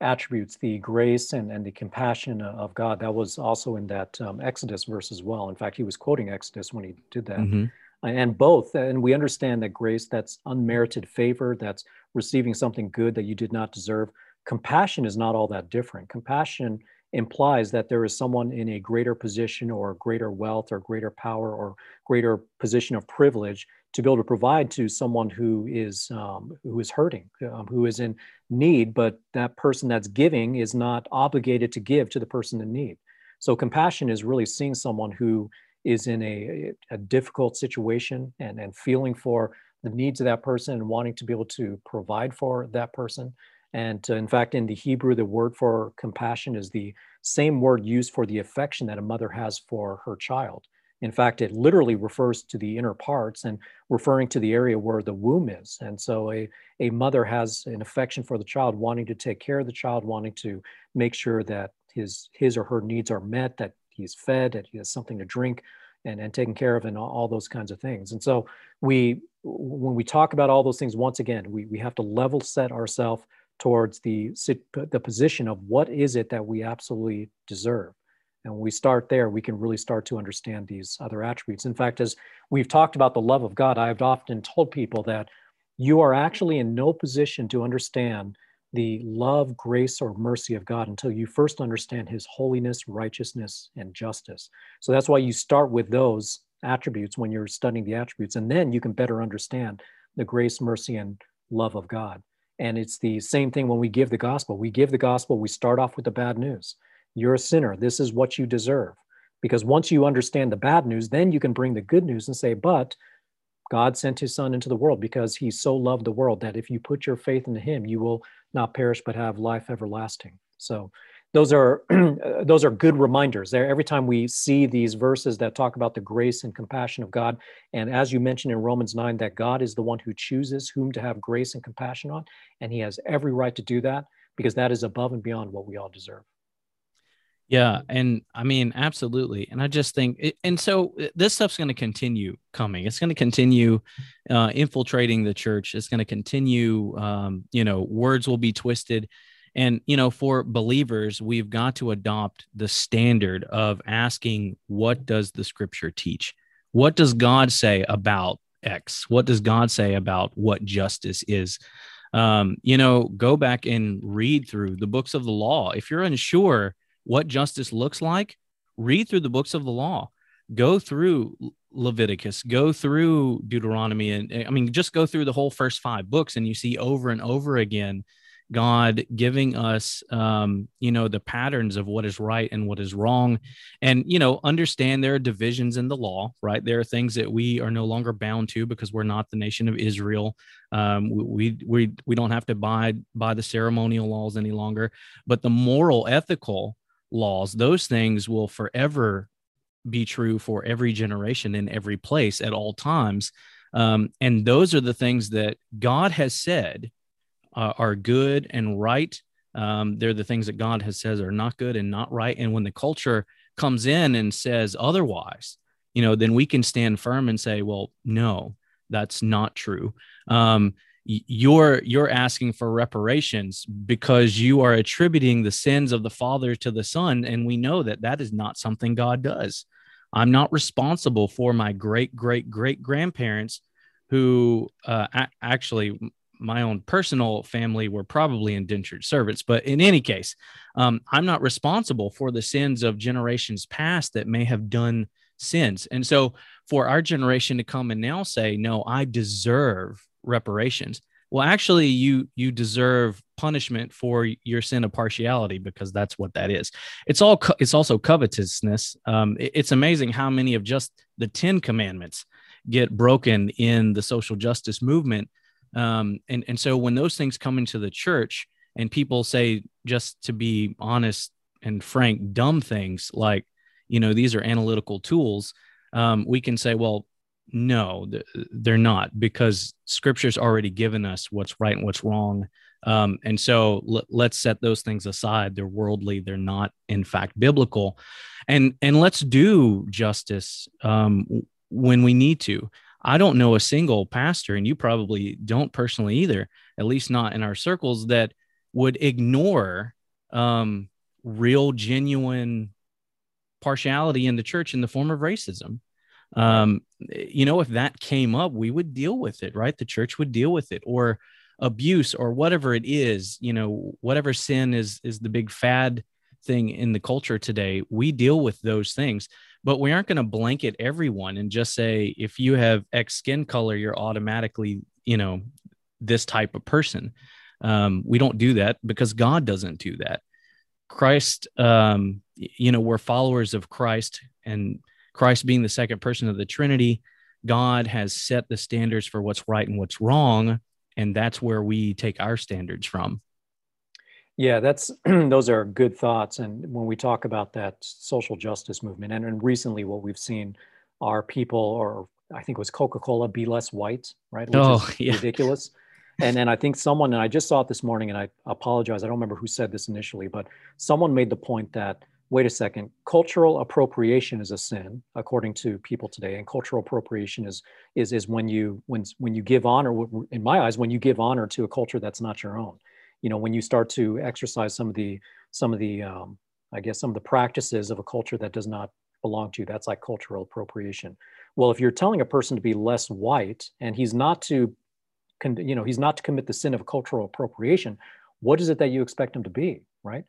attributes, the grace and, and the compassion of God, that was also in that um, Exodus verse as well. In fact, he was quoting Exodus when he did that. Mm-hmm. And both, and we understand that grace, that's unmerited favor, that's receiving something good that you did not deserve. Compassion is not all that different. Compassion implies that there is someone in a greater position or greater wealth or greater power or greater position of privilege to be able to provide to someone who is um, who is hurting, um, who is in need, but that person that's giving is not obligated to give to the person in need. So compassion is really seeing someone who is in a, a difficult situation and, and feeling for the needs of that person and wanting to be able to provide for that person and uh, in fact, in the Hebrew, the word for compassion is the same word used for the affection that a mother has for her child. In fact, it literally refers to the inner parts and referring to the area where the womb is. And so a, a mother has an affection for the child, wanting to take care of the child, wanting to make sure that his, his or her needs are met, that he's fed, that he has something to drink and, and taken care of and all, all those kinds of things. And so we, when we talk about all those things, once again, we, we have to level set ourselves towards the, the position of what is it that we absolutely deserve. And when we start there, we can really start to understand these other attributes. In fact, as we've talked about the love of God, I've often told people that you are actually in no position to understand the love, grace, or mercy of God until you first understand his holiness, righteousness, and justice. So that's why you start with those attributes when you're studying the attributes, and then you can better understand the grace, mercy, and love of God. And it's the same thing when we give the gospel. We give the gospel, we start off with the bad news. You're a sinner. This is what you deserve. Because once you understand the bad news, then you can bring the good news and say, but God sent his son into the world because he so loved the world that if you put your faith in him, you will not perish but have life everlasting. So those are those are good reminders. There every time we see these verses that talk about the grace and compassion of god and as you mentioned in romans 9 that god is the one who chooses whom to have grace and compassion on and he has every right to do that because that is above and beyond what we all deserve. Yeah and i mean absolutely and i just think and so uh, this stuff's going to continue coming. It's going to continue uh, infiltrating the church. It's going to continue um, you know words will be twisted and, you know, for believers, we've got to adopt the standard of asking, what does the scripture teach? What does God say about X? What does God say about what justice is? Um, you know, go back and read through the books of the law. If you're unsure what justice looks like, read through the books of the law. Go through Leviticus, go through Deuteronomy, and I mean, just go through the whole first five books, and you see over and over again God giving us, um, you know, the patterns of what is right and what is wrong. And, you know, understand there are divisions in the law, right? There are things that we are no longer bound to because we're not the nation of Israel. Um, we, we, we don't have to abide by the ceremonial laws any longer, but the moral, ethical laws, those things will forever be true for every generation in every place at all times. Um, and those are the things that God has said uh, are good and right. Um, they're the things that God has says are not good and not right. And when the culture comes in and says otherwise, you know, then we can stand firm and say, well, no, that's not true. Um, you're you're asking for reparations because you are attributing the sins of the father to the son and we know that that is not something god does i'm not responsible for my great great great grandparents who uh, actually my own personal family were probably indentured servants. But in any case, um, I'm not responsible for the sins of generations past that may have done sins. And so for our generation to come and now say, no, I deserve reparations. Well, actually, you you deserve punishment for your sin of partiality because that's what that is. It's all co- it's also covetousness. Um, it, it's amazing how many of just the Ten Commandments get broken in the social justice movement um, and and so when those things come into the church and people say just to be honest and frank dumb things like you know these are analytical tools um, we can say well no they're not because scripture's already given us what's right and what's wrong. Um, and so l- let's set those things aside. They're worldly. They're not in fact biblical. And and let's do justice um, when we need to I don't know a single pastor, and you probably don't personally either, at least not in our circles, that would ignore um, real, genuine partiality in the church in the form of racism. Um, you know, if that came up, we would deal with it, right? The church would deal with it, or abuse, or whatever it is. You know, whatever sin is is the big fad thing in the culture today. We deal with those things but we aren't going to blanket everyone and just say if you have x skin color you're automatically you know this type of person. Um, we don't do that because god doesn't do that. Christ um, you know we're followers of christ and christ being the second person of the trinity god has set the standards for what's right and what's wrong and that's where we take our standards from yeah, that's those are good thoughts. And when we talk about that social justice movement, and, and recently what we've seen are people, or I think it was Coca-Cola, be less white, right? Which oh, yeah. ridiculous. and then I think someone, and I just saw it this morning, and I apologize, I don't remember who said this initially, but someone made the point that wait a second, cultural appropriation is a sin according to people today, and cultural appropriation is is is when you when when you give honor, in my eyes, when you give honor to a culture that's not your own you know when you start to exercise some of the some of the um, i guess some of the practices of a culture that does not belong to you that's like cultural appropriation well if you're telling a person to be less white and he's not to you know he's not to commit the sin of cultural appropriation what is it that you expect him to be right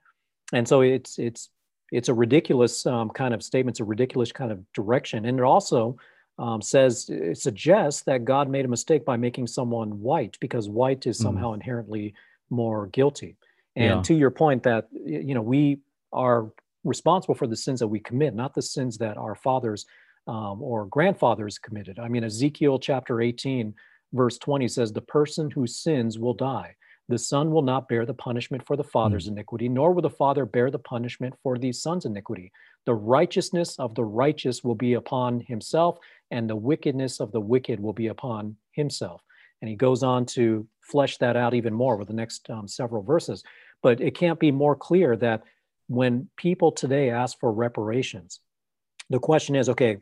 and so it's it's it's a ridiculous um, kind of statement it's a ridiculous kind of direction and it also um, says it suggests that god made a mistake by making someone white because white is mm-hmm. somehow mm-hmm. inherently more guilty. And yeah. to your point that you know we are responsible for the sins that we commit, not the sins that our fathers um, or grandfathers committed. I mean, Ezekiel chapter 18, verse 20 says, "The person who sins will die." The son will not bear the punishment for the father's mm. iniquity, nor will the father bear the punishment for the son's iniquity. The righteousness of the righteous will be upon himself, and the wickedness of the wicked will be upon himself. And he goes on to flesh that out even more with the next um, several verses. But it can't be more clear that when people today ask for reparations, the question is okay,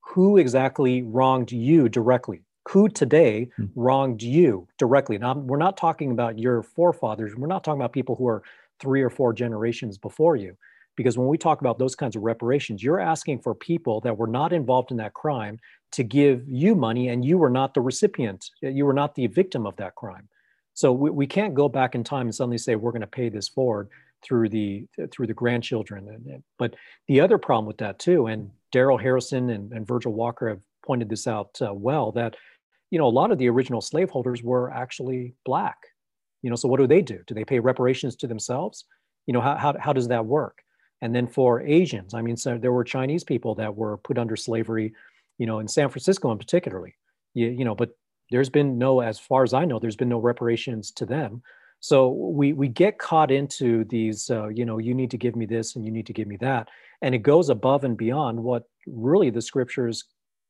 who exactly wronged you directly? Who today hmm. wronged you directly? Now, we're not talking about your forefathers. We're not talking about people who are three or four generations before you. Because when we talk about those kinds of reparations, you're asking for people that were not involved in that crime to give you money and you were not the recipient you were not the victim of that crime so we, we can't go back in time and suddenly say we're going to pay this forward through the through the grandchildren but the other problem with that too and Darrell harrison and, and virgil walker have pointed this out uh, well that you know a lot of the original slaveholders were actually black You know, so what do they do? Do they pay reparations to themselves? You know, how, how, how does that work? And then for Asians, I mean, so there were Chinese people that were put under slavery, you know, in San Francisco in particularly, you, you know, but there's been no, as far as I know, there's been no reparations to them. So we we get caught into these, uh, you know, you need to give me this and you need to give me that, and it goes above and beyond what really the scriptures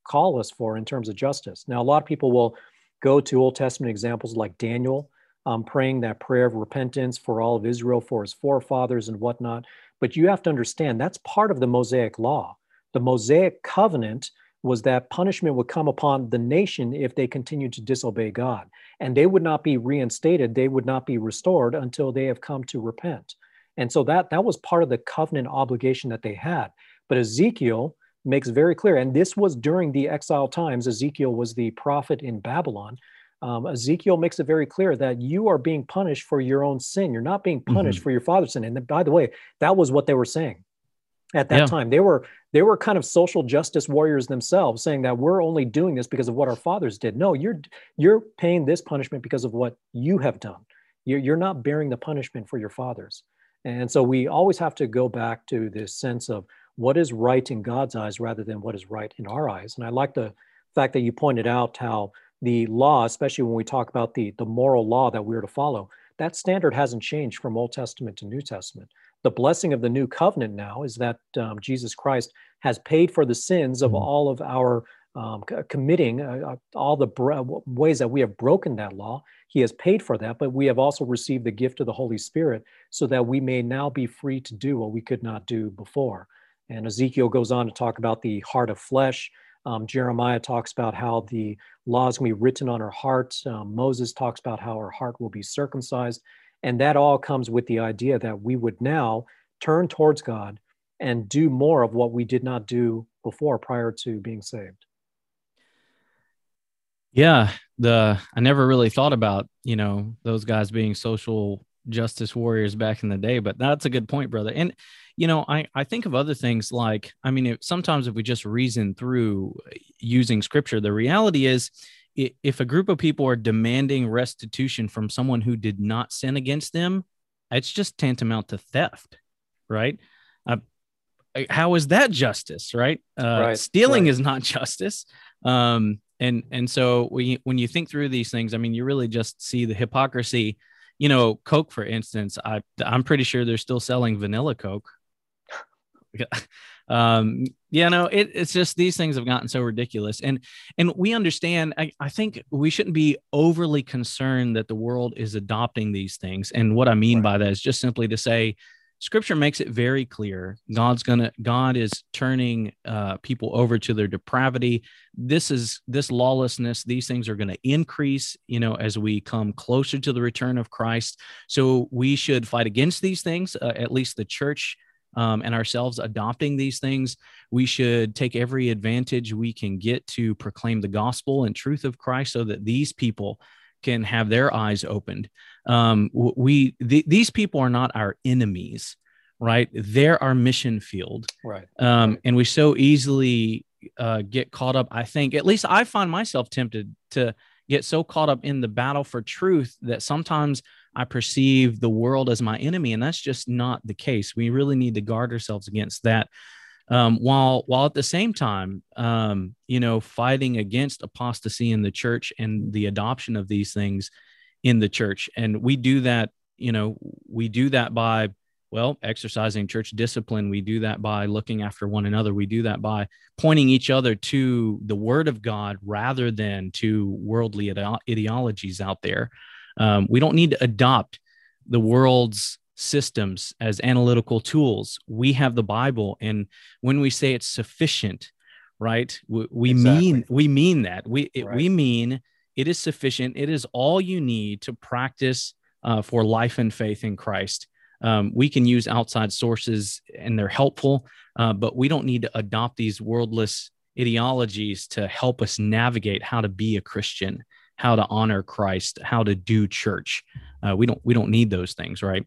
call us for in terms of justice. Now, a lot of people will go to Old Testament examples like Daniel, um, praying that prayer of repentance for all of Israel, for his forefathers and whatnot. But you have to understand that's part of the Mosaic law. The Mosaic covenant was that punishment would come upon the nation if they continued to disobey God. And they would not be reinstated, they would not be restored until they have come to repent. And so that, that was part of the covenant obligation that they had. But Ezekiel makes very clear, and this was during the exile times, Ezekiel was the prophet in Babylon. Um, Ezekiel makes it very clear that you are being punished for your own sin. You're not being punished mm-hmm. for your father's sin. And by the way, that was what they were saying at that yeah. time. They were they were kind of social justice warriors themselves, saying that we're only doing this because of what our fathers did. No, you're you're paying this punishment because of what you have done. You're, you're not bearing the punishment for your fathers. And so we always have to go back to this sense of what is right in God's eyes rather than what is right in our eyes. And I like the fact that you pointed out how the law, especially when we talk about the, the moral law that we're to follow, that standard hasn't changed from Old Testament to New Testament the blessing of the new covenant now is that um, Jesus Christ has paid for the sins of mm-hmm. all of our um, committing uh, uh, all the bro- ways that we have broken that law. He has paid for that, but we have also received the gift of the Holy Spirit so that we may now be free to do what we could not do before. And Ezekiel goes on to talk about the heart of flesh. Um, Jeremiah talks about how the law is going to be written on our hearts. Um, Moses talks about how our heart will be circumcised. And that all comes with the idea that we would now turn towards God and do more of what we did not do before prior to being saved. Yeah, the I never really thought about, you know, those guys being social justice warriors back in the day, but that's a good point, brother. And you know, I I think of other things like I mean, if, sometimes if we just reason through using scripture, the reality is if a group of people are demanding restitution from someone who did not sin against them, it's just tantamount to theft, right? Uh, how is that justice, right? Uh, right stealing right. is not justice. Um, and and so when when you think through these things, I mean, you really just see the hypocrisy. You know, Coke, for instance, I I'm pretty sure they're still selling vanilla Coke. um, you know, it, it's just these things have gotten so ridiculous, and and we understand. I, I think we shouldn't be overly concerned that the world is adopting these things. And what I mean right. by that is just simply to say, Scripture makes it very clear God's gonna God is turning uh, people over to their depravity. This is this lawlessness. These things are to increase, you know, as we come closer to the return of Christ. So we should fight against these things. Uh, at least the church um, and ourselves adopting these things, we should take every advantage we can get to proclaim the gospel and truth of Christ so that these people can have their eyes opened. Um, we th- these people are not our enemies, right? They're our mission field, right? Um, and we so easily uh, get caught up. I think, at least, I find myself tempted to get so caught up in the battle for truth that sometimes I perceive the world as my enemy, and that's just not the case. We really need to guard ourselves against that. Um, while while at the same time, um, you know, fighting against apostasy in the church and the adoption of these things in the church, and we do that. You know, we do that by well exercising church discipline. We do that by looking after one another. We do that by pointing each other to the word of god rather than to worldly ideologies out there. Um, we don't need to adopt the world's systems as analytical tools. We have the Bible, and when we say it's sufficient, right, we, we exactly. mean we mean that. We it, right. we mean it is sufficient. It is all you need to practice uh, for life and faith in Christ. Um, we can use outside sources, and they're helpful, uh, but we don't need to adopt these worldless ideologies to help us navigate how to be a Christian how to honor Christ, how to do church. Uh, we don't we don't need those things, right?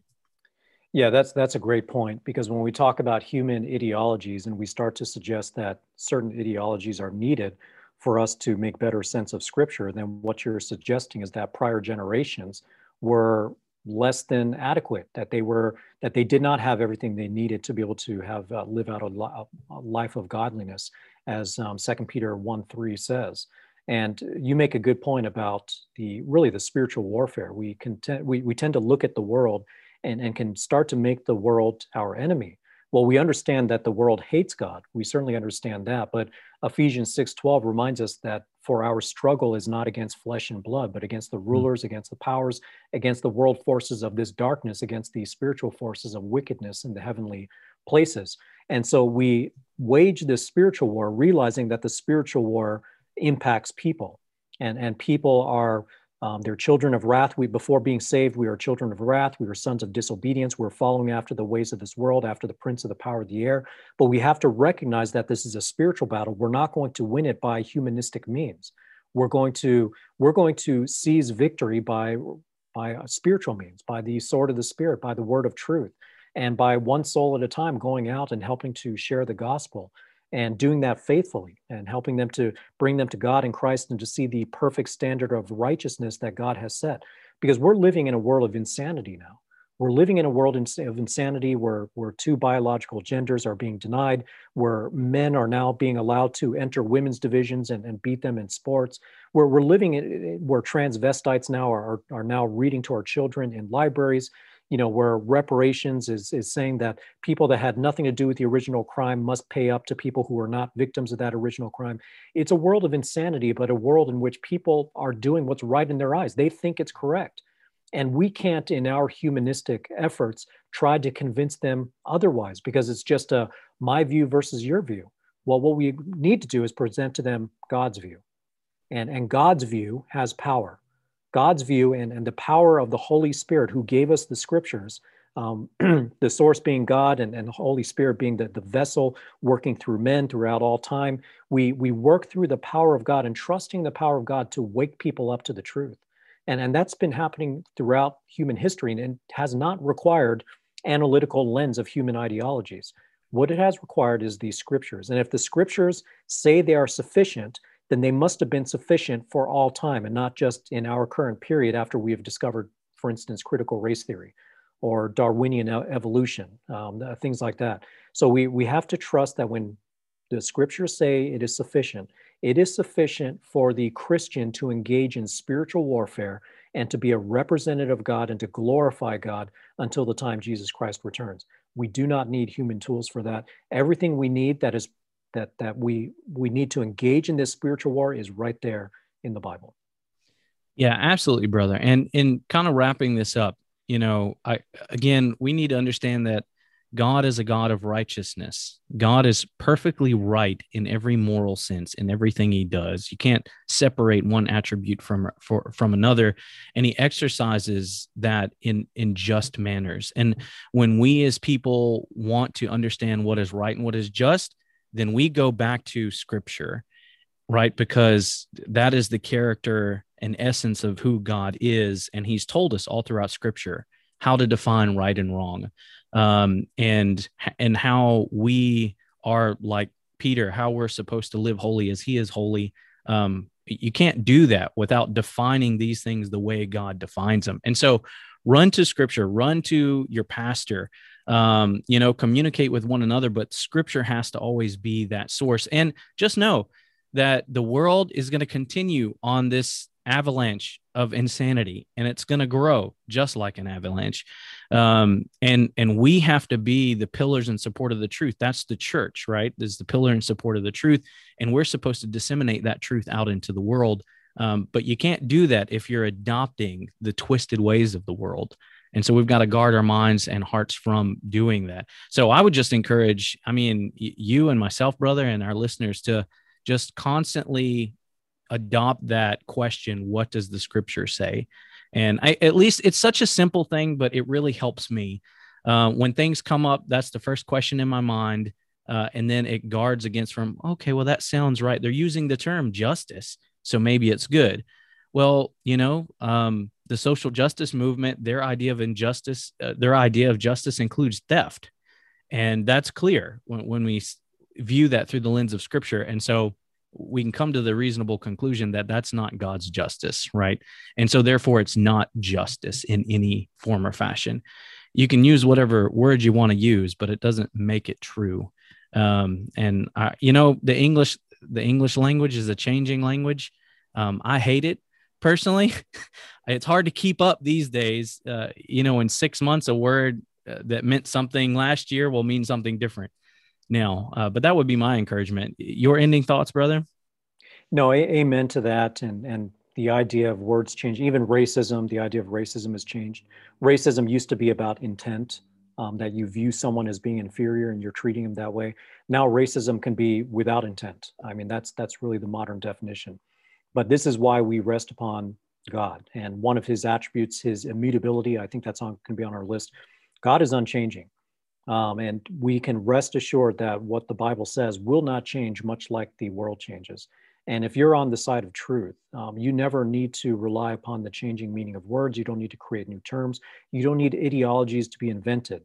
Yeah, that's that's a great point because when we talk about human ideologies and we start to suggest that certain ideologies are needed for us to make better sense of Scripture, then what you're suggesting is that prior generations were less than adequate that they were that they did not have everything they needed to be able to have uh, live out a, a, life of godliness as um, 2 peter 1 3 says. And you make a good point about the really the spiritual warfare. We, content, we, we tend to look at the world and, and can start to make the world our enemy well we understand that the world hates god we certainly understand that but ephesians 6.12 reminds us that for our struggle is not against flesh and blood, but against the hmm. rulers, against the powers, against the world forces of this darkness, against the spiritual forces of wickedness in the heavenly places. And so we wage this spiritual war, realizing that the spiritual war impacts people. And, and people are um, they're children of wrath. We, before being saved, we are children of wrath. We are sons of disobedience. We're following after the ways of this world, after the prince of the power of the air. But we have to recognize that this is a spiritual battle. We're not going to win it by humanistic means. We're going to we're going to seize victory by by spiritual means, by the sword of the spirit, by the word of truth, and by one soul at a time going out and helping to share the gospel and doing that faithfully and helping them to bring them to God in Christ and to see the perfect standard of righteousness that God has set. Because we're living in a world of insanity now. We're living in a world of insanity where, where two biological genders are being denied, where men are now being allowed to enter women's divisions and, and beat them in sports, where we're living in, where transvestites now are, are now reading to our children in libraries, you know, where reparations is, is saying that people that had nothing to do with the original crime must pay up to people who are not victims of that original crime. It's a world of insanity, but a world in which people are doing what's right in their eyes. They think it's correct. And we can't, in our humanistic efforts, try to convince them otherwise because it's just a my view versus your view. Well, what we need to do is present to them God's view. And, and God's view has power. God's view and, and the power of the Holy Spirit who gave us the scriptures, um, the source being God and, and the Holy Spirit being the, the vessel working through men throughout all time. We, we work through the power of God and trusting the power of God to wake people up to the truth. And, and that's been happening throughout human history and has not required analytical lens of human ideologies. What it has required is the scriptures. And if the scriptures say they are sufficient, then they must have been sufficient for all time and not just in our current period after we have discovered, for instance, critical race theory or Darwinian evolution, um, things like that. So we, we have to trust that when the scriptures say it is sufficient, it is sufficient for the Christian to engage in spiritual warfare and to be a representative of God and to glorify God until the time Jesus Christ returns. We do not need human tools for that. Everything we need that is that that we we need to engage in this spiritual war is right there in the Bible. Yeah, absolutely, brother. And in kind of wrapping this up, you know, I again we need to understand that God is a God of righteousness. God is perfectly right in every moral sense in everything he does. You can't separate one attribute from for, from another and he exercises that in in just manners. And when we as people want to understand what is right and what is just, then we go back to scripture, right? Because that is the character and essence of who God is. And he's told us all throughout scripture how to define right and wrong um, and, and how we are like Peter, how we're supposed to live holy as he is holy. Um, you can't do that without defining these things the way God defines them. And so run to scripture, run to your pastor, um, you know, communicate with one another, but scripture has to always be that source. And just know that the world is going to continue on this avalanche of insanity and it's going to grow just like an avalanche. Um, and and we have to be the pillars and support of the truth. That's the church right? Is the pillar and support of the truth and we're supposed to disseminate that truth out into the world. Um, but you can't do that if you're adopting the twisted ways of the world and so we've got to guard our minds and hearts from doing that. So I would just encourage, I mean, you and myself, brother, and our listeners to just constantly adopt that question what does the scripture say? And I, at least it's such a simple thing, but it really helps me. Uh, when things come up, that's the first question in my mind. Uh, and then it guards against from, okay, well, that sounds right. They're using the term justice. So maybe it's good. Well, you know, um, the social justice movement, their idea of injustice, uh, their idea of justice includes theft. And that's clear when, when we view that through the lens of scripture. And so we can come to the reasonable conclusion that that's not God's justice, right? And so therefore it's not justice in any form or fashion. You can use whatever word you want to use, but it doesn't make it true. Um, and I, you know, the English, the English language is a changing language. Um, I hate it personally. it's hard to keep up these days. Uh, you know, in six months, a word uh, that meant something last year will mean something different now. Uh, but that would be my encouragement. Your ending thoughts, brother? No, a- amen to that. And and the idea of words change. Even racism, the idea of racism has changed. Racism used to be about intent. Um, that you view someone as being inferior and you're treating them that way. Now racism can be without intent. I mean, that's that's really the modern definition. But this is why we rest upon God. And one of his attributes, his immutability, I think that's on can be on our list. God is unchanging. Um, and we can rest assured that what the Bible says will not change, much like the world changes. And if you're on the side of truth, um, you never need to rely upon the changing meaning of words. You don't need to create new terms. You don't need ideologies to be invented.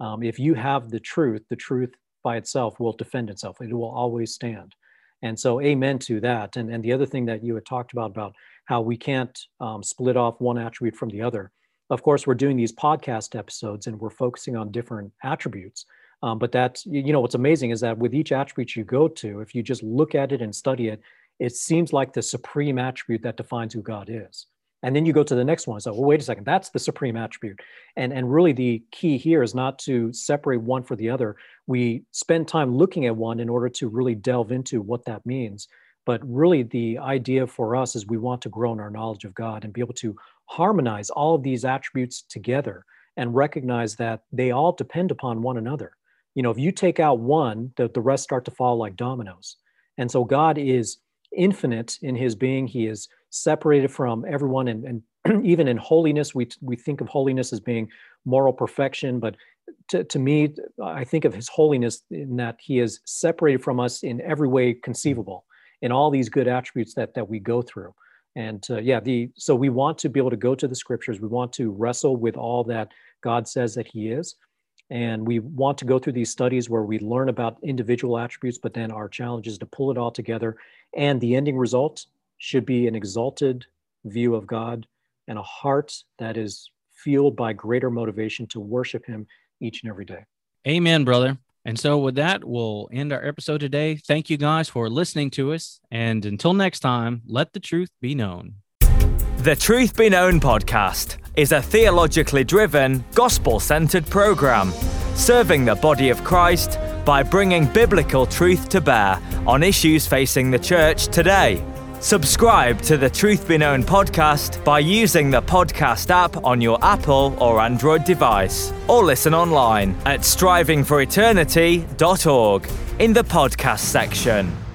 Um, if you have the truth, the truth by itself will defend itself. It will always stand. And so, amen to that. And, and the other thing that you had talked about, about how we can't um, split off one attribute from the other of course, we're doing these podcast episodes and we're focusing on different attributes. Um, but that, you know, what's amazing is that with each attribute you go to, if you just look at it and study it, it seems like the supreme attribute that defines who God is. And then you go to the next one. So, well, wait a second, that's the supreme attribute. And, and really, the key here is not to separate one for the other. We spend time looking at one in order to really delve into what that means. But really, the idea for us is we want to grow in our knowledge of God and be able to harmonize all of these attributes together and recognize that they all depend upon one another. You know, if you take out one, the, the rest start to fall like dominoes. And so God is infinite in his being. He is separated from everyone. And, and even in holiness, we, we think of holiness as being moral perfection. But to, to me, I think of his holiness in that he is separated from us in every way conceivable in all these good attributes that, that we go through and uh, yeah the so we want to be able to go to the scriptures we want to wrestle with all that god says that he is and we want to go through these studies where we learn about individual attributes but then our challenge is to pull it all together and the ending result should be an exalted view of god and a heart that is fueled by greater motivation to worship him each and every day amen brother and so, with that, we'll end our episode today. Thank you guys for listening to us. And until next time, let the truth be known. The Truth Be Known podcast is a theologically driven, gospel centered program serving the body of Christ by bringing biblical truth to bear on issues facing the church today. Subscribe to the Truth Be Known podcast by using the podcast app on your Apple or Android device, or listen online at strivingforeternity.org in the podcast section.